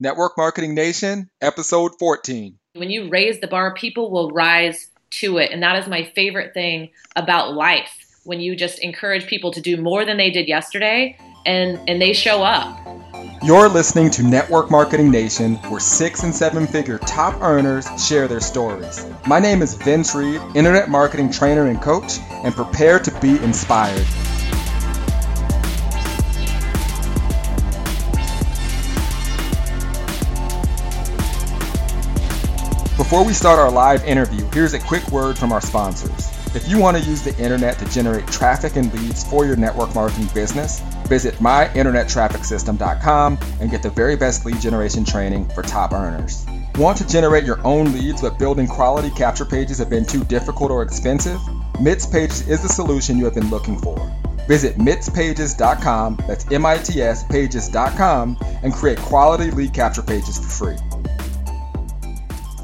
Network Marketing Nation, episode 14. When you raise the bar, people will rise to it. And that is my favorite thing about life when you just encourage people to do more than they did yesterday and, and they show up. You're listening to Network Marketing Nation, where six and seven figure top earners share their stories. My name is Vince Reed, internet marketing trainer and coach, and prepare to be inspired. Before we start our live interview, here's a quick word from our sponsors. If you want to use the internet to generate traffic and leads for your network marketing business, visit myinternettrafficsystem.com and get the very best lead generation training for top earners. Want to generate your own leads but building quality capture pages have been too difficult or expensive? MITS Pages is the solution you have been looking for. Visit mitspages.com, that's M-I-T-S pages.com, and create quality lead capture pages for free.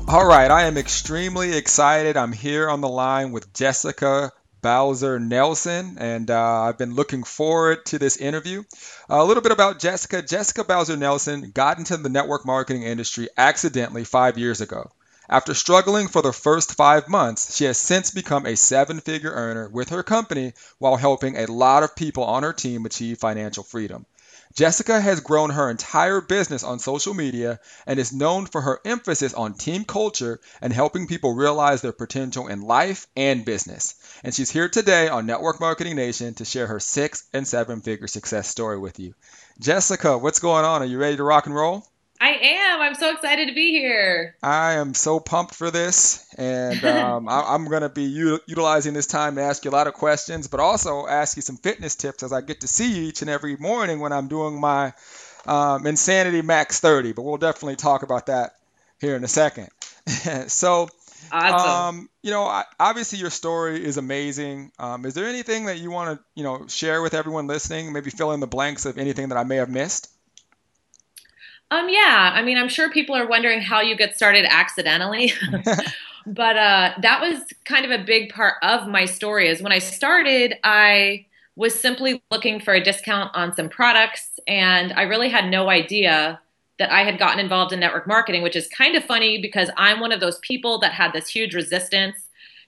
All right, I am extremely excited. I'm here on the line with Jessica Bowser Nelson, and uh, I've been looking forward to this interview. Uh, a little bit about Jessica. Jessica Bowser Nelson got into the network marketing industry accidentally five years ago. After struggling for the first five months, she has since become a seven figure earner with her company while helping a lot of people on her team achieve financial freedom. Jessica has grown her entire business on social media and is known for her emphasis on team culture and helping people realize their potential in life and business. And she's here today on Network Marketing Nation to share her six and seven figure success story with you. Jessica, what's going on? Are you ready to rock and roll? I am. I'm so excited to be here. I am so pumped for this, and um, I, am going to be u- utilizing this time to ask you a lot of questions, but also ask you some fitness tips as I get to see you each and every morning when I'm doing my um, Insanity Max 30. But we'll definitely talk about that here in a second. so, awesome. um, you know, obviously your story is amazing. Um, is there anything that you want to, you know, share with everyone listening? Maybe fill in the blanks of anything that I may have missed. Um, yeah, I mean, I'm sure people are wondering how you get started accidentally. but uh, that was kind of a big part of my story is when I started, I was simply looking for a discount on some products, and I really had no idea that I had gotten involved in network marketing, which is kind of funny because I'm one of those people that had this huge resistance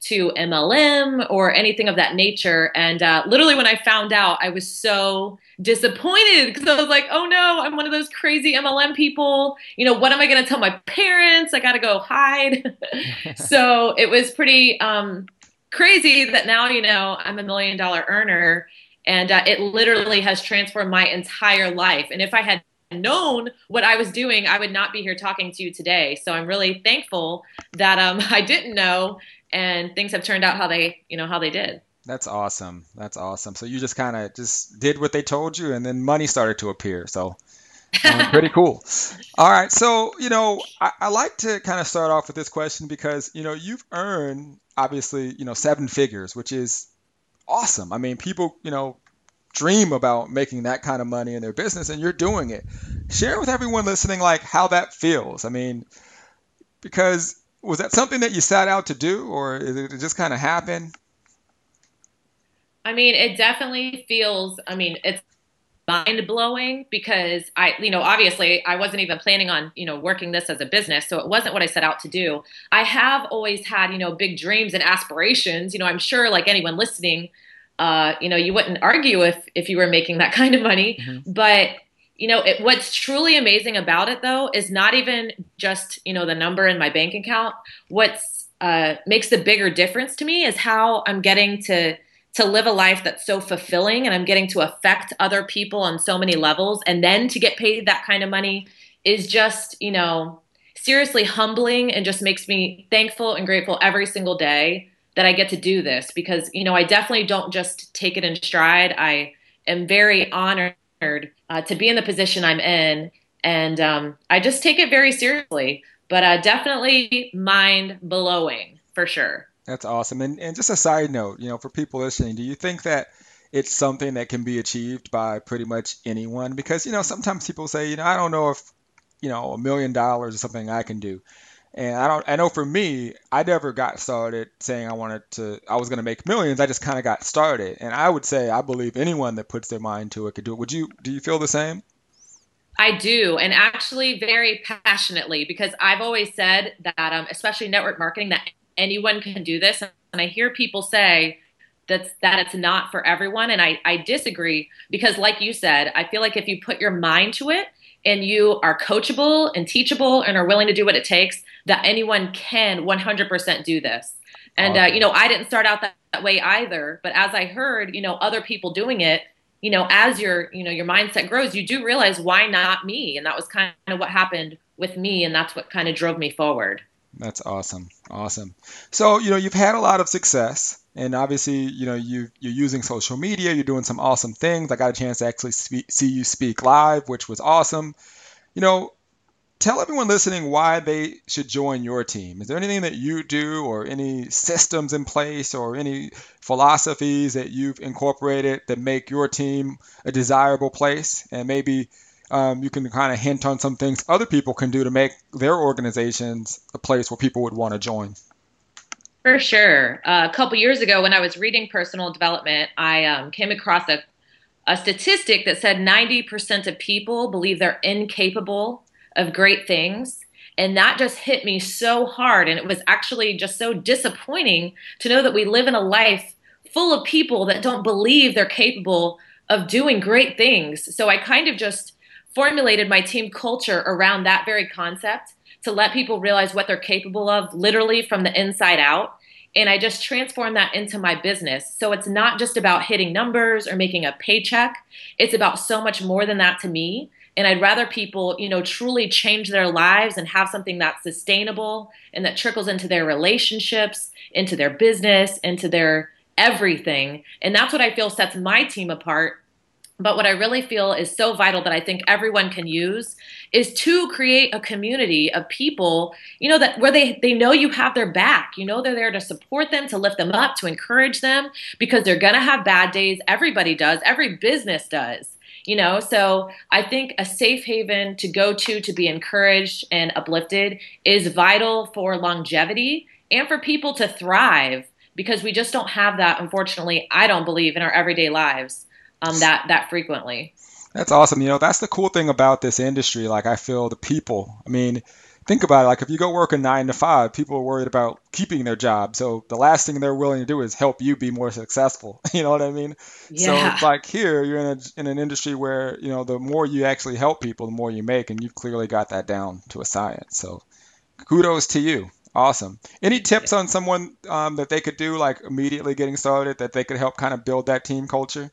to MLM or anything of that nature. And uh, literally, when I found out, I was so disappointed because I was like, oh no, I'm one of those crazy MLM people. You know, what am I going to tell my parents? I got to go hide. so it was pretty um, crazy that now, you know, I'm a million dollar earner. And uh, it literally has transformed my entire life. And if I had known what I was doing, I would not be here talking to you today. So I'm really thankful that um, I didn't know and things have turned out how they, you know, how they did. That's awesome. That's awesome. So you just kind of just did what they told you, and then money started to appear. So um, pretty cool. All right. So you know, I, I like to kind of start off with this question because you know you've earned obviously you know seven figures, which is awesome. I mean, people you know dream about making that kind of money in their business, and you're doing it. Share with everyone listening like how that feels. I mean, because was that something that you set out to do, or it just kind of happen? I mean, it definitely feels, I mean, it's mind blowing because I, you know, obviously I wasn't even planning on, you know, working this as a business. So it wasn't what I set out to do. I have always had, you know, big dreams and aspirations. You know, I'm sure like anyone listening, uh, you know, you wouldn't argue if, if you were making that kind of money, mm-hmm. but you know, it, what's truly amazing about it though is not even just, you know, the number in my bank account. What's, uh, makes the bigger difference to me is how I'm getting to, to live a life that's so fulfilling and I'm getting to affect other people on so many levels and then to get paid that kind of money is just, you know, seriously humbling and just makes me thankful and grateful every single day that I get to do this because, you know, I definitely don't just take it in stride. I am very honored uh, to be in the position I'm in and um, I just take it very seriously, but uh, definitely mind blowing for sure. That's awesome. And, and just a side note, you know, for people listening, do you think that it's something that can be achieved by pretty much anyone? Because, you know, sometimes people say, you know, I don't know if, you know, a million dollars is something I can do. And I don't, I know for me, I never got started saying I wanted to, I was going to make millions. I just kind of got started. And I would say, I believe anyone that puts their mind to it could do it. Would you, do you feel the same? I do, and actually very passionately, because I've always said that, um, especially network marketing, that anyone can do this. And I hear people say that's that it's not for everyone, and I, I disagree because, like you said, I feel like if you put your mind to it and you are coachable and teachable and are willing to do what it takes, that anyone can 100% do this. And uh, you know, I didn't start out that, that way either, but as I heard, you know, other people doing it you know, as your, you know, your mindset grows, you do realize why not me? And that was kind of what happened with me. And that's what kind of drove me forward. That's awesome. Awesome. So, you know, you've had a lot of success and obviously, you know, you you're using social media, you're doing some awesome things. I got a chance to actually see you speak live, which was awesome. You know, tell everyone listening why they should join your team. Is there anything that you do, or any systems in place, or any philosophies that you've incorporated that make your team a desirable place? And maybe um, you can kind of hint on some things other people can do to make their organizations a place where people would want to join. For sure. Uh, a couple years ago, when I was reading personal development, I um, came across a, a statistic that said 90% of people believe they're incapable of great things. And that just hit me so hard. And it was actually just so disappointing to know that we live in a life full of people that don't believe they're capable of doing great things. So I kind of just formulated my team culture around that very concept to let people realize what they're capable of literally from the inside out. And I just transform that into my business. So it's not just about hitting numbers or making a paycheck. It's about so much more than that to me and i'd rather people you know truly change their lives and have something that's sustainable and that trickles into their relationships into their business into their everything and that's what i feel sets my team apart but what I really feel is so vital that I think everyone can use is to create a community of people, you know, that where they they know you have their back. You know they're there to support them, to lift them up, to encourage them because they're going to have bad days. Everybody does. Every business does you know so i think a safe haven to go to to be encouraged and uplifted is vital for longevity and for people to thrive because we just don't have that unfortunately i don't believe in our everyday lives um, that that frequently. That's awesome. You know that's the cool thing about this industry like i feel the people. I mean think about it like if you go work a nine to five people are worried about keeping their job. So the last thing they're willing to do is help you be more successful. You know what i mean? Yeah. so like here you're in, a, in an industry where you know the more you actually help people the more you make and you've clearly got that down to a science. So kudos to you. Awesome. Any tips on someone um, that they could do like immediately getting started that they could help kind of build that team culture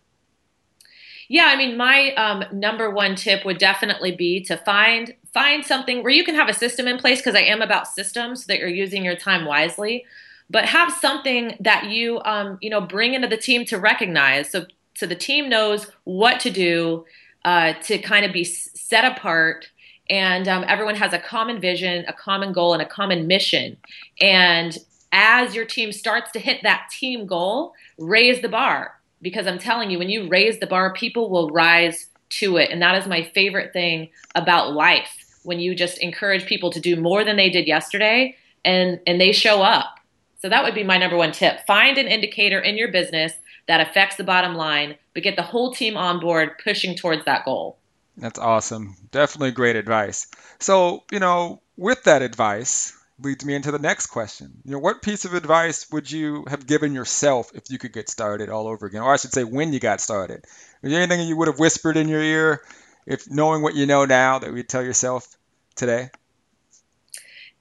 yeah, I mean, my um, number one tip would definitely be to find find something where you can have a system in place because I am about systems so that you're using your time wisely. But have something that you um, you know bring into the team to recognize, so so the team knows what to do uh, to kind of be set apart, and um, everyone has a common vision, a common goal, and a common mission. And as your team starts to hit that team goal, raise the bar because I'm telling you, when you raise the bar, people will rise to it. And that is my favorite thing about life when you just encourage people to do more than they did yesterday and, and they show up. So that would be my number one tip. Find an indicator in your business that affects the bottom line, but get the whole team on board pushing towards that goal. That's awesome. Definitely great advice. So, you know, with that advice, leads me into the next question. You know, what piece of advice would you have given yourself if you could get started all over again? Or I should say, when you got started. Is there anything you would have whispered in your ear, if knowing what you know now, that you'd tell yourself today?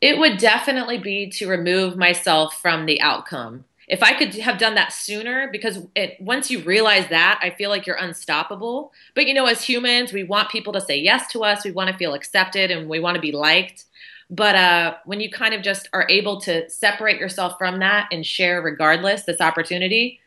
It would definitely be to remove myself from the outcome. If I could have done that sooner, because it, once you realize that, I feel like you're unstoppable. But you know, as humans, we want people to say yes to us. We want to feel accepted and we want to be liked. But uh, when you kind of just are able to separate yourself from that and share regardless this opportunity,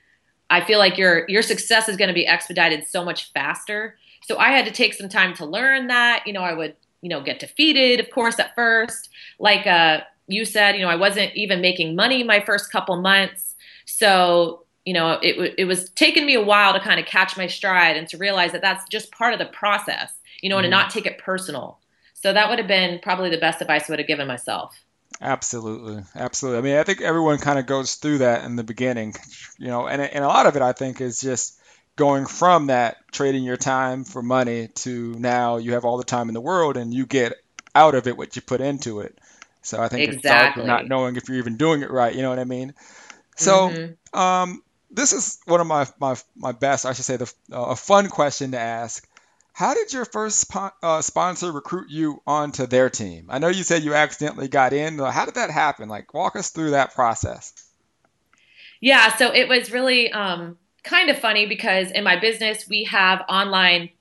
I feel like your your success is going to be expedited so much faster. So I had to take some time to learn that. You know, I would you know get defeated, of course, at first. Like uh, you said, you know, I wasn't even making money my first couple months. So you know, it it was taking me a while to kind of catch my stride and to realize that that's just part of the process. You know, mm-hmm. and to mm-hmm. not take it personal. So that would have been probably the best advice I would have given myself. Absolutely, absolutely. I mean, I think everyone kind of goes through that in the beginning, you know, and and a lot of it I think is just going from that trading your time for money to now you have all the time in the world and you get out of it what you put into it. So I think exactly. it's not knowing if you're even doing it right. You know what I mean? So mm-hmm. um, this is one of my my my best, I should say, the uh, a fun question to ask. How did your first uh, sponsor recruit you onto their team? I know you said you accidentally got in. How did that happen? Like, walk us through that process. Yeah, so it was really um, kind of funny because in my business we have online,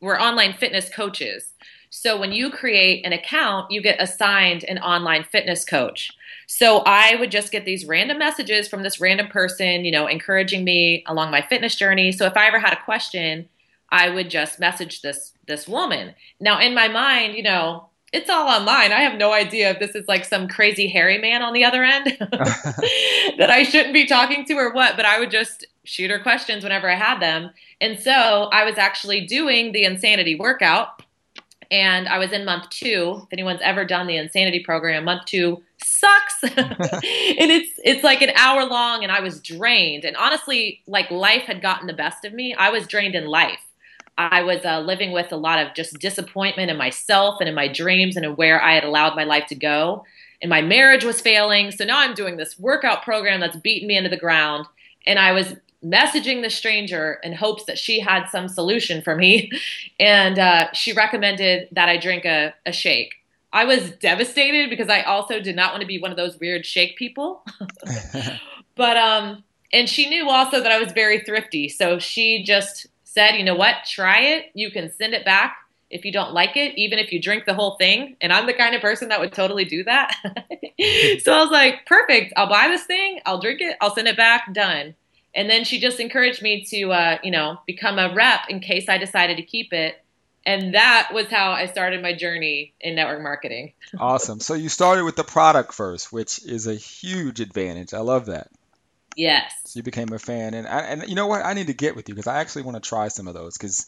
we're online fitness coaches. So when you create an account, you get assigned an online fitness coach. So I would just get these random messages from this random person, you know, encouraging me along my fitness journey. So if I ever had a question, I would just message this this woman. Now in my mind, you know, it's all online. I have no idea if this is like some crazy hairy man on the other end that I shouldn't be talking to or what, but I would just shoot her questions whenever I had them. And so I was actually doing the insanity workout and I was in month two. If anyone's ever done the insanity program, month two sucks. and it's it's like an hour long and I was drained. And honestly, like life had gotten the best of me. I was drained in life. I was uh, living with a lot of just disappointment in myself and in my dreams and in where I had allowed my life to go. And my marriage was failing. So now I'm doing this workout program that's beating me into the ground. And I was messaging the stranger in hopes that she had some solution for me. And uh, she recommended that I drink a, a shake. I was devastated because I also did not want to be one of those weird shake people. but um and she knew also that I was very thrifty. So she just said, you know what, try it. You can send it back if you don't like it, even if you drink the whole thing. And I'm the kind of person that would totally do that. so I was like, perfect. I'll buy this thing. I'll drink it. I'll send it back. Done. And then she just encouraged me to, uh, you know, become a rep in case I decided to keep it. And that was how I started my journey in network marketing. awesome. So you started with the product first, which is a huge advantage. I love that. Yes. So you became a fan, and I, and you know what? I need to get with you because I actually want to try some of those because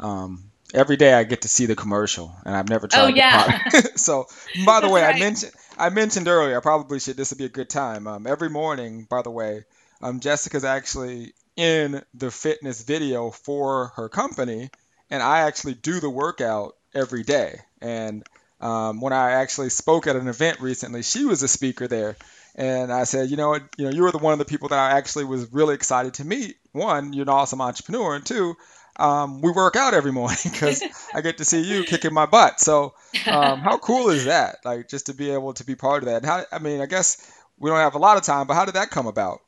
um, every day I get to see the commercial, and I've never tried. Oh yeah. so by the way, right. I mentioned I mentioned earlier. I probably should. This would be a good time. Um, every morning, by the way, um, Jessica's actually in the fitness video for her company, and I actually do the workout every day. And um, when I actually spoke at an event recently, she was a speaker there, and I said, you know, you know, you were the one of the people that I actually was really excited to meet. One, you're an awesome entrepreneur, and two, um, we work out every morning because I get to see you kicking my butt. So, um, how cool is that? Like, just to be able to be part of that. And how, I mean, I guess we don't have a lot of time, but how did that come about?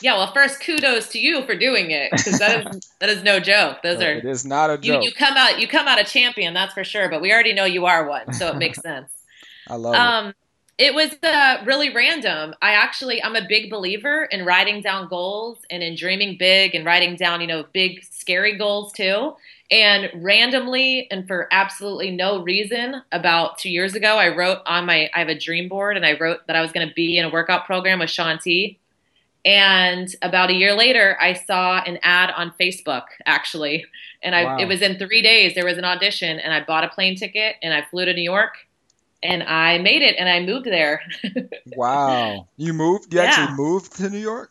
Yeah, well, first kudos to you for doing it because that is that is no joke. Those no, are it is not a joke. You, you come out you come out a champion, that's for sure. But we already know you are one, so it makes sense. I love um, it. It was uh, really random. I actually, I'm a big believer in writing down goals and in dreaming big and writing down, you know, big, scary goals too. And randomly and for absolutely no reason, about two years ago, I wrote on my, I have a dream board and I wrote that I was going to be in a workout program with Shaun T. And about a year later, I saw an ad on Facebook actually. And I, wow. it was in three days. There was an audition and I bought a plane ticket and I flew to New York and I made it and I moved there. wow. You moved? You yeah. actually moved to New York?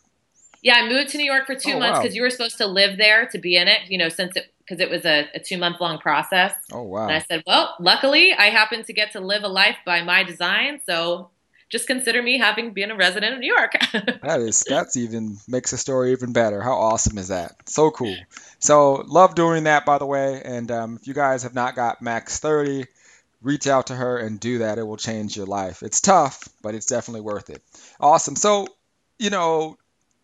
Yeah, I moved to New York for two oh, months because wow. you were supposed to live there to be in it, you know, since it because it was a, a two month long process. Oh wow. And I said, Well, luckily I happen to get to live a life by my design, so just consider me having been a resident of New York. that is that's even makes the story even better. How awesome is that? So cool. So love doing that by the way. And um, if you guys have not got Max 30, reach out to her and do that. It will change your life. It's tough, but it's definitely worth it. Awesome. So, you know,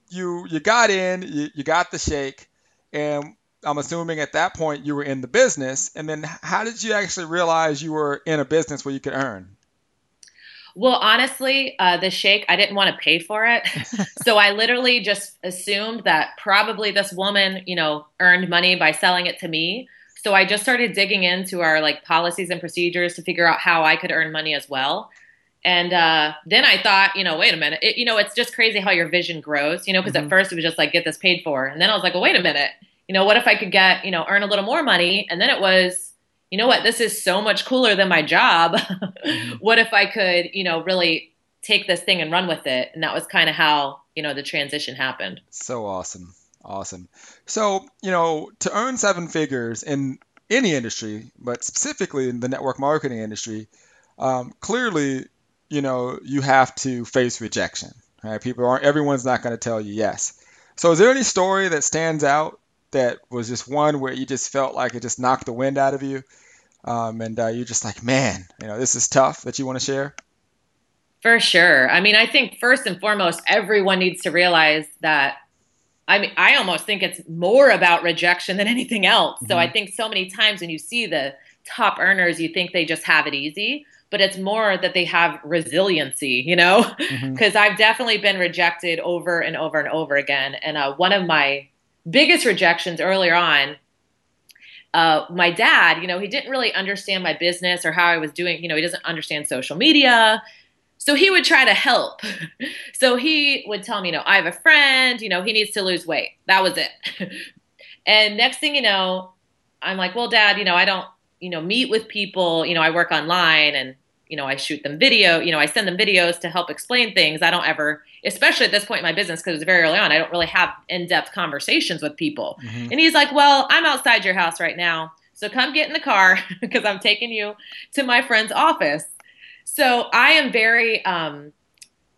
you you got in, you, you got the shake, and I'm assuming at that point you were in the business. And then how did you actually realize you were in a business where you could earn? Well, honestly, uh, the shake, I didn't want to pay for it. so I literally just assumed that probably this woman, you know, earned money by selling it to me. So I just started digging into our like policies and procedures to figure out how I could earn money as well. And uh, then I thought, you know, wait a minute. It, you know, it's just crazy how your vision grows, you know, because mm-hmm. at first it was just like, get this paid for. And then I was like, well, wait a minute. You know, what if I could get, you know, earn a little more money? And then it was, you know what, this is so much cooler than my job. mm-hmm. What if I could, you know, really take this thing and run with it? And that was kind of how, you know, the transition happened. So awesome. Awesome. So, you know, to earn seven figures in any industry, but specifically in the network marketing industry, um, clearly, you know, you have to face rejection. Right? People aren't. Everyone's not going to tell you yes. So, is there any story that stands out that was just one where you just felt like it just knocked the wind out of you, um, and uh, you're just like, man, you know, this is tough that you want to share? For sure. I mean, I think first and foremost, everyone needs to realize that I mean, I almost think it's more about rejection than anything else. Mm-hmm. So I think so many times when you see the top earners, you think they just have it easy, but it's more that they have resiliency, you know? Because mm-hmm. I've definitely been rejected over and over and over again. And uh, one of my biggest rejections earlier on, uh, my dad, you know, he didn't really understand my business or how I was doing. You know, he doesn't understand social media. So he would try to help. so he would tell me, you know, I have a friend, you know, he needs to lose weight. That was it. and next thing you know, I'm like, well, dad, you know, I don't, you know, meet with people, you know, I work online and, you know, I shoot them video, you know, I send them videos to help explain things. I don't ever, especially at this point in my business, because it's very early on, I don't really have in depth conversations with people. Mm-hmm. And he's like, well, I'm outside your house right now. So come get in the car because I'm taking you to my friend's office. So I am very um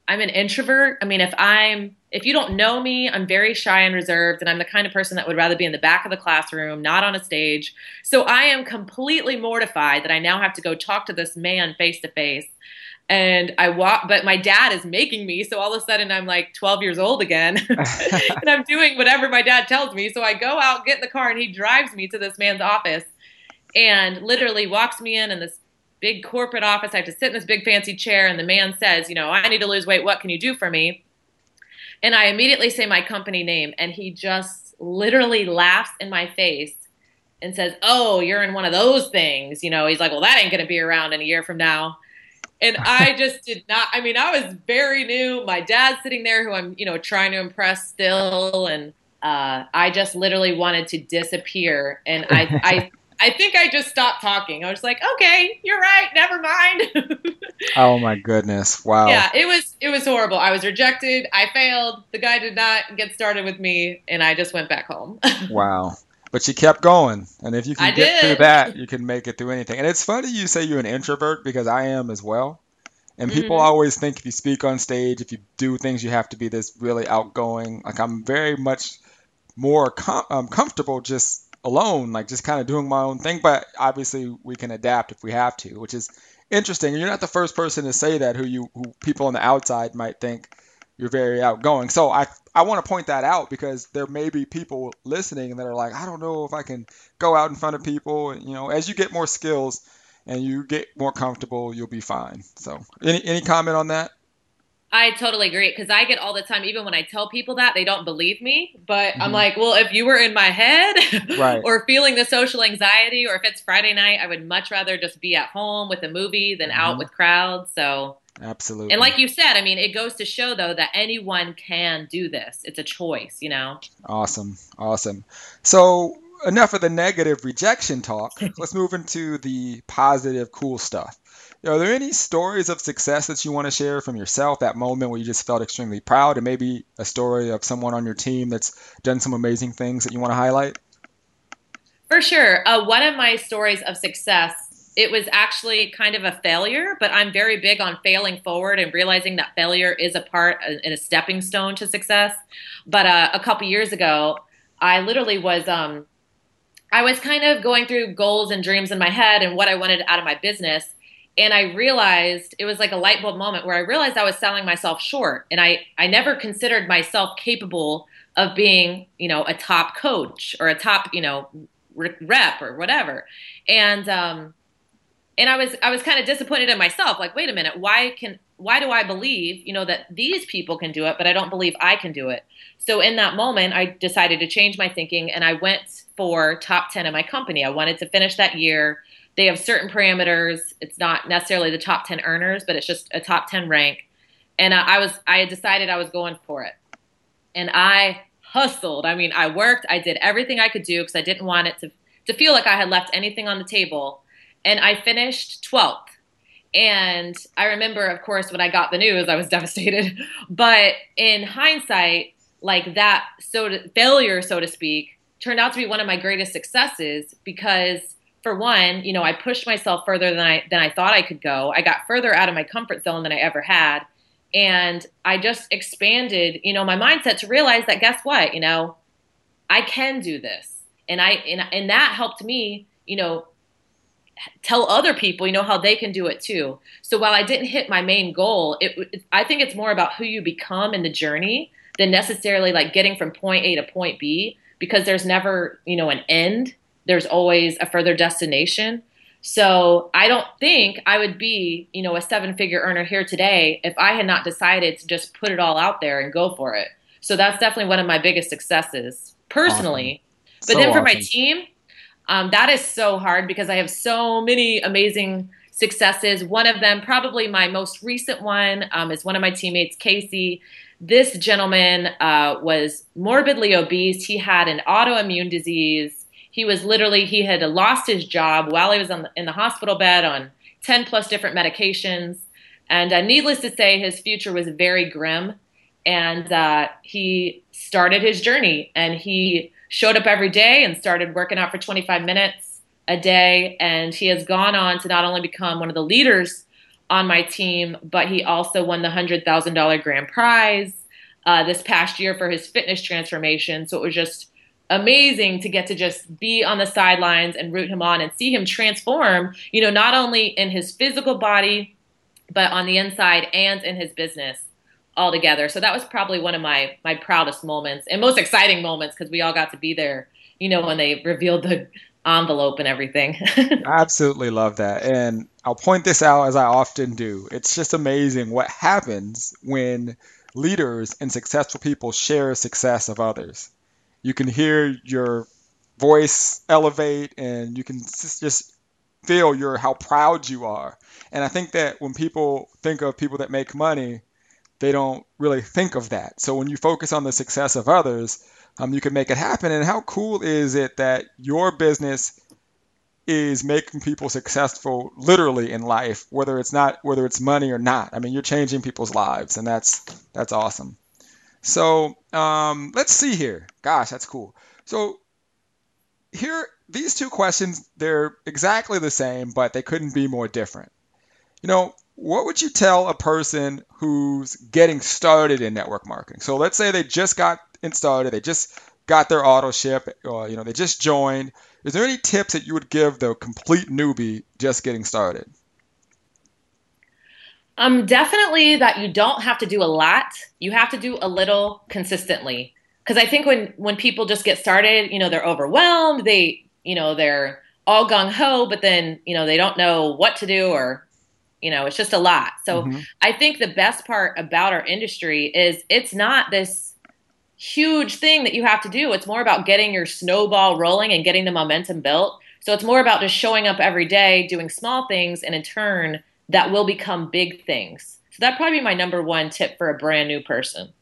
I'm an introvert. I mean, if I'm if you don't know me, I'm very shy and reserved and I'm the kind of person that would rather be in the back of the classroom, not on a stage. So I am completely mortified that I now have to go talk to this man face to face. And I walk, but my dad is making me. So all of a sudden I'm like 12 years old again and I'm doing whatever my dad tells me. So I go out, get in the car, and he drives me to this man's office and literally walks me in, and this big corporate office. I have to sit in this big fancy chair, and the man says, You know, I need to lose weight. What can you do for me? And I immediately say my company name, and he just literally laughs in my face and says, Oh, you're in one of those things. You know, he's like, Well, that ain't going to be around in a year from now. And I just did not, I mean, I was very new. My dad's sitting there who I'm, you know, trying to impress still. And uh, I just literally wanted to disappear. And I, I, I think I just stopped talking. I was like, okay, you're right. Never mind. oh my goodness. Wow. Yeah, it was it was horrible. I was rejected. I failed. The guy did not get started with me and I just went back home. wow. But you kept going. And if you can I get did. through that, you can make it through anything. And it's funny you say you're an introvert because I am as well. And people mm-hmm. always think if you speak on stage, if you do things, you have to be this really outgoing. Like I'm very much more com- um, comfortable just alone, like just kind of doing my own thing. But obviously, we can adapt if we have to, which is interesting. You're not the first person to say that who you who people on the outside might think you're very outgoing. So I I want to point that out because there may be people listening that are like, I don't know if I can go out in front of people. And, You know, as you get more skills and you get more comfortable, you'll be fine. So any any comment on that? I totally agree because I get all the time, even when I tell people that, they don't believe me. But mm-hmm. I'm like, well, if you were in my head right. or feeling the social anxiety, or if it's Friday night, I would much rather just be at home with a movie than mm-hmm. out with crowds. So, absolutely. And like you said, I mean, it goes to show, though, that anyone can do this. It's a choice, you know? Awesome. Awesome. So, enough of the negative rejection talk. Let's move into the positive, cool stuff. Are there any stories of success that you want to share from yourself, that moment where you just felt extremely proud, and maybe a story of someone on your team that's done some amazing things that you want to highlight? For sure. Uh, one of my stories of success, it was actually kind of a failure, but I'm very big on failing forward and realizing that failure is a part and a stepping stone to success. But uh, a couple years ago, I literally was um, I was kind of going through goals and dreams in my head and what I wanted out of my business and I realized it was like a light bulb moment where I realized I was selling myself short, and I I never considered myself capable of being you know a top coach or a top you know rep or whatever, and um, and I was I was kind of disappointed in myself. Like, wait a minute, why can why do I believe you know that these people can do it, but I don't believe I can do it? So in that moment, I decided to change my thinking, and I went for top ten in my company. I wanted to finish that year they have certain parameters. It's not necessarily the top 10 earners, but it's just a top 10 rank. And I was, I decided I was going for it. And I hustled. I mean, I worked, I did everything I could do because I didn't want it to, to feel like I had left anything on the table. And I finished 12th. And I remember, of course, when I got the news, I was devastated. But in hindsight, like that so to, failure, so to speak, turned out to be one of my greatest successes because for one, you know, I pushed myself further than I than I thought I could go. I got further out of my comfort zone than I ever had. And I just expanded, you know, my mindset to realize that guess what, you know, I can do this. And I and, and that helped me, you know, tell other people, you know, how they can do it too. So while I didn't hit my main goal, it, it I think it's more about who you become in the journey than necessarily like getting from point A to point B because there's never, you know, an end there's always a further destination. So I don't think I would be, you know, a seven figure earner here today if I had not decided to just put it all out there and go for it. So that's definitely one of my biggest successes personally. Awesome. But so then for awesome. my team, um, that is so hard because I have so many amazing successes. One of them, probably my most recent one, um, is one of my teammates, Casey. This gentleman uh, was morbidly obese. He had an autoimmune disease he was literally he had lost his job while he was the, in the hospital bed on 10 plus different medications. And uh, needless to say his future was very grim. And uh, he started his journey and he showed up every day and started working out for 25 minutes a day. And he has gone on to not only become one of the leaders on my team but he also won the $100000 grand prize uh, this past year for his fitness transformation. So it was just amazing to get to just be on the sidelines and root him on and see him transform, you know, not only in his physical body, but on the inside and in his business altogether. So that was probably one of my my proudest moments and most exciting moments because we all got to be there, you know, when they revealed the envelope and everything. I absolutely love that. And I'll point this out as I often do. It's just amazing what happens when leaders and successful people share success of others you can hear your voice elevate and you can just feel your how proud you are. And I think that when people think of people that make money, they don't really think of that. So when you focus on the success of others, um, you can make it happen. And how cool is it that your business is making people successful literally in life, whether it's not whether it's money or not. I mean, you're changing people's lives, and that's that's awesome. So um, let's see here. Gosh, that's cool. So here, these two questions, they're exactly the same, but they couldn't be more different. You know, what would you tell a person who's getting started in network marketing? So let's say they just got started, they just got their auto ship, or you know, they just joined. Is there any tips that you would give the complete newbie just getting started? Um, definitely that you don't have to do a lot. You have to do a little consistently. Because I think when when people just get started, you know, they're overwhelmed. They, you know, they're all gung ho, but then you know they don't know what to do or you know it's just a lot so mm-hmm. i think the best part about our industry is it's not this huge thing that you have to do it's more about getting your snowball rolling and getting the momentum built so it's more about just showing up every day doing small things and in turn that will become big things. So that'd probably be my number one tip for a brand new person.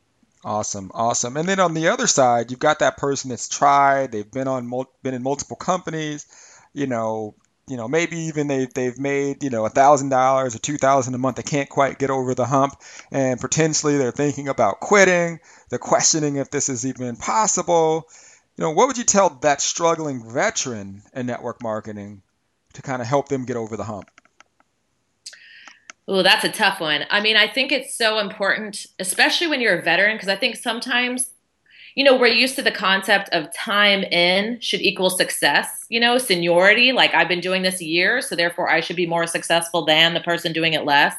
Awesome, awesome. And then on the other side, you've got that person that's tried. They've been on been in multiple companies. You know, you know, maybe even they they've made you know a thousand dollars or two thousand a month. They can't quite get over the hump, and potentially they're thinking about quitting. They're questioning if this is even possible. You know, what would you tell that struggling veteran in network marketing to kind of help them get over the hump? Oh, that's a tough one. I mean, I think it's so important, especially when you're a veteran, because I think sometimes, you know, we're used to the concept of time in should equal success, you know, seniority. Like I've been doing this a year, so therefore I should be more successful than the person doing it less.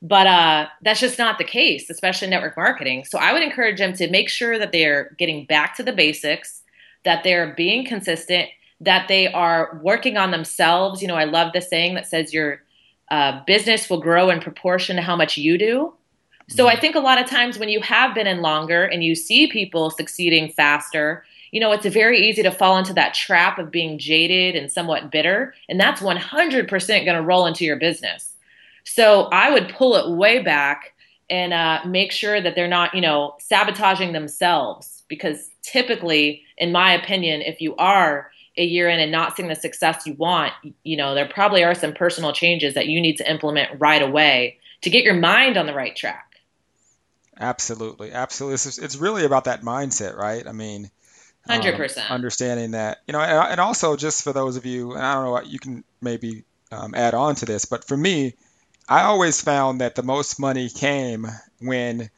But uh, that's just not the case, especially in network marketing. So I would encourage them to make sure that they're getting back to the basics, that they're being consistent, that they are working on themselves. You know, I love the saying that says you're uh, business will grow in proportion to how much you do. So I mm-hmm. think a lot of times when you have been in longer and you see people succeeding faster, you know, it's very easy to fall into that trap of being jaded and somewhat bitter. And that's 100% going to roll into your business. So I would pull it way back and uh, make sure that they're not, you know, sabotaging themselves. Because typically, in my opinion, if you are a year in and not seeing the success you want, you know, there probably are some personal changes that you need to implement right away to get your mind on the right track. Absolutely, absolutely. It's, it's really about that mindset, right? I mean, Hundred um, percent. understanding that, you know, and, and also just for those of you, and I don't know what you can maybe um, add on to this, but for me, I always found that the most money came when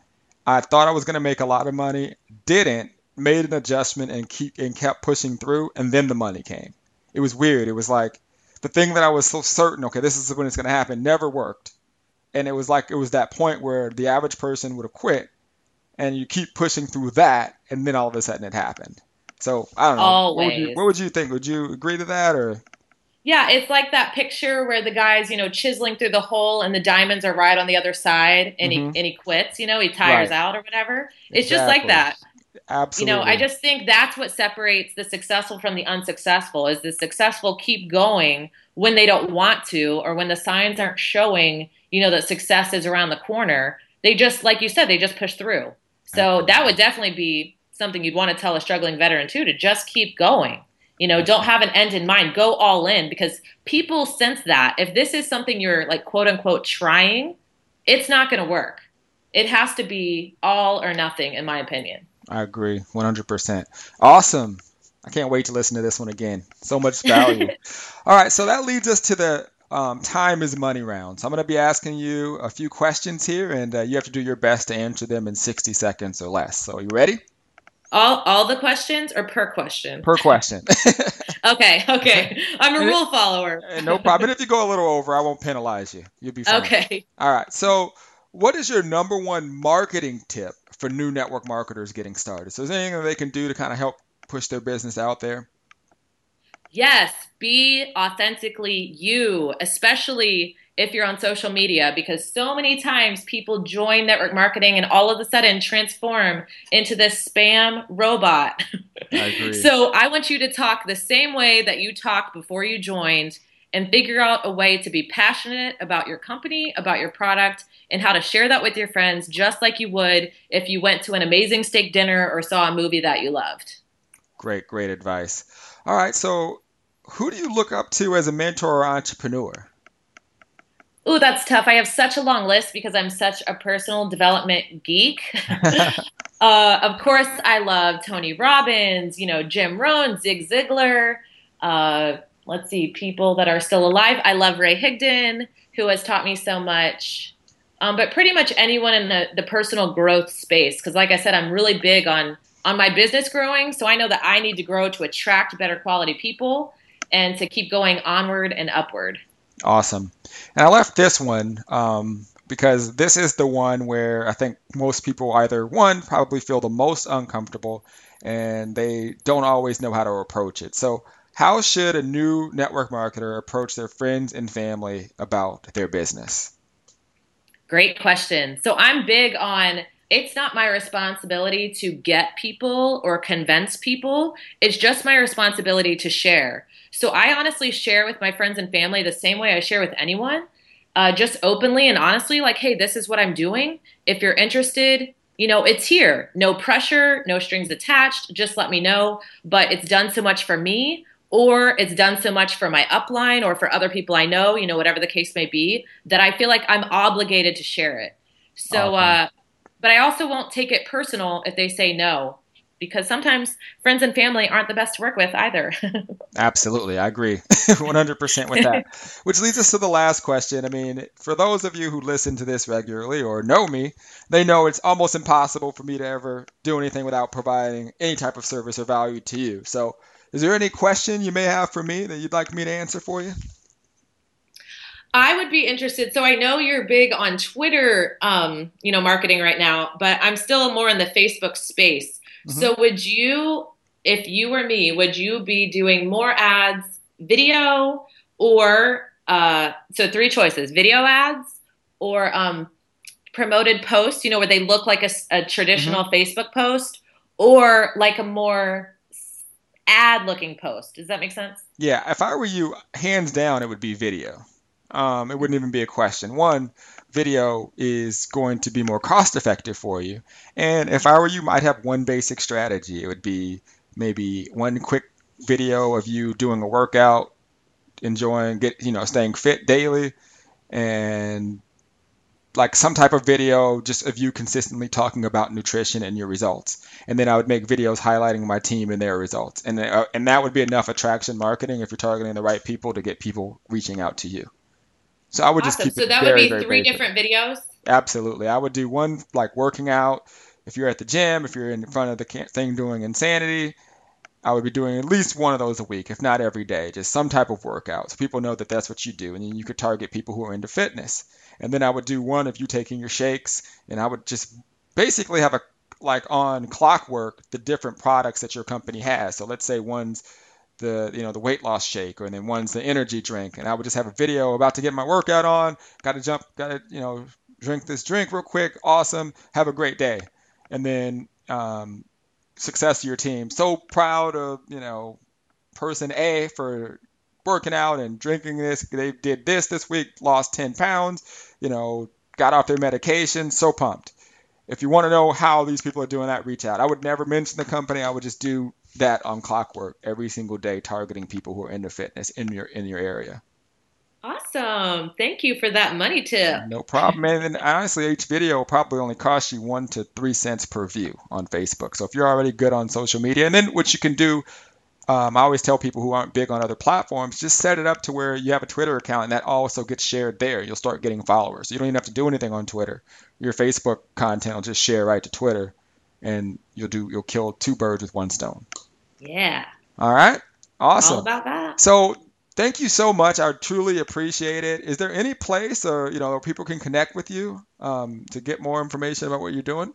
I thought I was going to make a lot of money, didn't, made an adjustment and keep and kept pushing through, and then the money came. It was weird. It was like the thing that I was so certain, okay, this is when it's going to happen, never worked. And it was like it was that point where the average person would have quit, and you keep pushing through that, and then all of a sudden it happened. So I don't know. What would you, what would you think? Would you agree to that or? Yeah, it's like that picture where the guy's, you know, chiseling through the hole and the diamonds are right on the other side and Mhm. he and he quits, you know, he tires Right. out or whatever. It's just like that. Absolutely. You know, I just think that's what separates the successful from the unsuccessful is the successful keep going when they don't want to or when the signs aren't showing, you know, that success is around the corner. They just like you said, they just push through. So that would definitely be something you'd want to tell a struggling veteran too to just keep going. You know, don't have an end in mind. Go all in because people sense that. If this is something you're like quote unquote trying, it's not going to work. It has to be all or nothing in my opinion. I agree 100%. Awesome. I can't wait to listen to this one again. So much value. All right, so that leads us to the um, time is money round. So I'm going to be asking you a few questions here, and uh, you have to do your best to answer them in 60 seconds or less. So, are you ready? All all the questions or per question? Per question. Okay, okay. I'm a rule follower. no problem. And if you go a little over, I won't penalize you. You'll be fine. Okay. All right. So, what is your number one marketing tip for new network marketers getting started? So, is there anything that they can do to kind of help push their business out there? Yes, be authentically you, especially if you're on social media, because so many times people join network marketing and all of a sudden transform into this spam robot. I agree. so I want you to talk the same way that you talked before you joined and figure out a way to be passionate about your company, about your product, and how to share that with your friends, just like you would if you went to an amazing steak dinner or saw a movie that you loved. Great, great advice. All right. So, who do you look up to as a mentor or entrepreneur? Ooh, that's tough. I have such a long list because I'm such a personal development geek. uh, of course, I love Tony Robbins, you know, Jim Rohn, Zig Ziglar. Uh, let's see, people that are still alive. I love Ray Higdon, who has taught me so much. Um, but pretty much anyone in the, the personal growth space, because like I said, I'm really big on on my business growing. So I know that I need to grow to attract better quality people and to keep going onward and upward. Awesome. And I left this one um, because this is the one where I think most people either one probably feel the most uncomfortable and they don't always know how to approach it. So, how should a new network marketer approach their friends and family about their business? Great question. So I'm big on it's not my responsibility to get people or convince people. It's just my responsibility to share. So I honestly share with my friends and family the same way I share with anyone, uh, just openly and honestly, like, hey, this is what I'm doing. If you're interested, you know, it's here. No pressure, no strings attached. Just let me know. But it's done so much for me, or it's done so much for my upline or for other people I know, you know, whatever the case may be, that I feel like I'm obligated to share it. So, Awesome. uh, but I also won't take it personal if they say no, because sometimes friends and family aren't the best to work with either. Absolutely, I agree 100% with that. Which leads us to the last question. I mean, for those of you who listen to this regularly or know me, they know it's almost impossible for me to ever do anything without providing any type of service or value to you. So, is there any question you may have for me that you'd like me to answer for you? I would be interested. So I know you're big on Twitter, um, you know, marketing right now, but I'm still more in the Facebook space. Mhm. So would you, if you were me, would you be doing more ads, video, or uh, so three choices: video ads or um, promoted posts? You know, where they look like a traditional Facebook post, or like a more ad-looking post. Does that make sense? Yeah, if I were you, hands down, it would be video. Um, it wouldn't even be a question. One, video is going to be more cost effective for you. And if I were you, I'd have one basic strategy. It would be maybe one quick video of you doing a workout, enjoying, get you know, staying fit daily, and like some type of video just of you consistently talking about nutrition and your results. And then I would make videos highlighting my team and their results. And uh, and that would be enough attraction marketing if you're targeting the right people to get people reaching out to you. So I would awesome. just keep so it that very, would be three different videos. Absolutely, I would do one like working out. If you're at the gym, if you're in front of the thing doing insanity, I would be doing at least one of those a week, if not every day, just some type of workout. So people know that that's what you do. And then you could target people who are into fitness. And then I would do one of you taking your shakes, and I would just basically have a like on clockwork the different products that your company has. So let's say one's the you know the weight loss shake, or then one's the energy drink, and I would just have a video about to get my workout on. Got to jump, got to you know drink this drink real quick. Awesome, have a great day, and then um, success to your team. So proud of you know person A for working out and drinking this. They did this this week, lost 10 pounds, you know, got off their medication. So pumped. If you want to know how these people are doing that, reach out. I would never mention the company. I would just do that on clockwork every single day, targeting people who are into fitness in your in your area. Awesome. Thank you for that money tip. No problem. And honestly, each video will probably only cost you one to three cents per view on Facebook. So if you're already good on social media, and then what you can do, um, I always tell people who aren't big on other platforms, just set it up to where you have a Twitter account and that also gets shared there. You'll start getting followers. You don't even have to do anything on Twitter. Your Facebook content will just share right to Twitter, and you'll do you'll kill two birds with one stone. Yeah. All right. Awesome. All about that. So thank you so much. I truly appreciate it. Is there any place or you know where people can connect with you um, to get more information about what you're doing?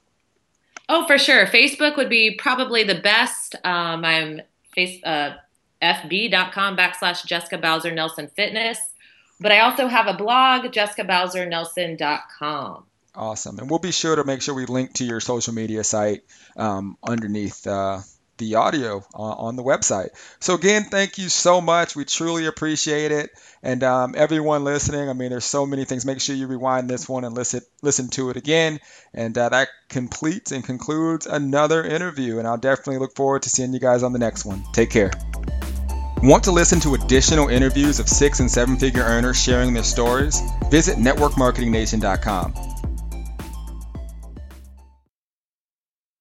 Oh, for sure. Facebook would be probably the best. Um, I'm face uh, fb.com backslash Jessica Bowser Nelson Fitness. But I also have a blog, jessicabowsernelson.com. Awesome. And we'll be sure to make sure we link to your social media site um, underneath uh, the audio uh, on the website. So, again, thank you so much. We truly appreciate it. And um, everyone listening, I mean, there's so many things. Make sure you rewind this one and listen, listen to it again. And uh, that completes and concludes another interview. And I'll definitely look forward to seeing you guys on the next one. Take care. Want to listen to additional interviews of six and seven figure earners sharing their stories? Visit networkmarketingnation.com.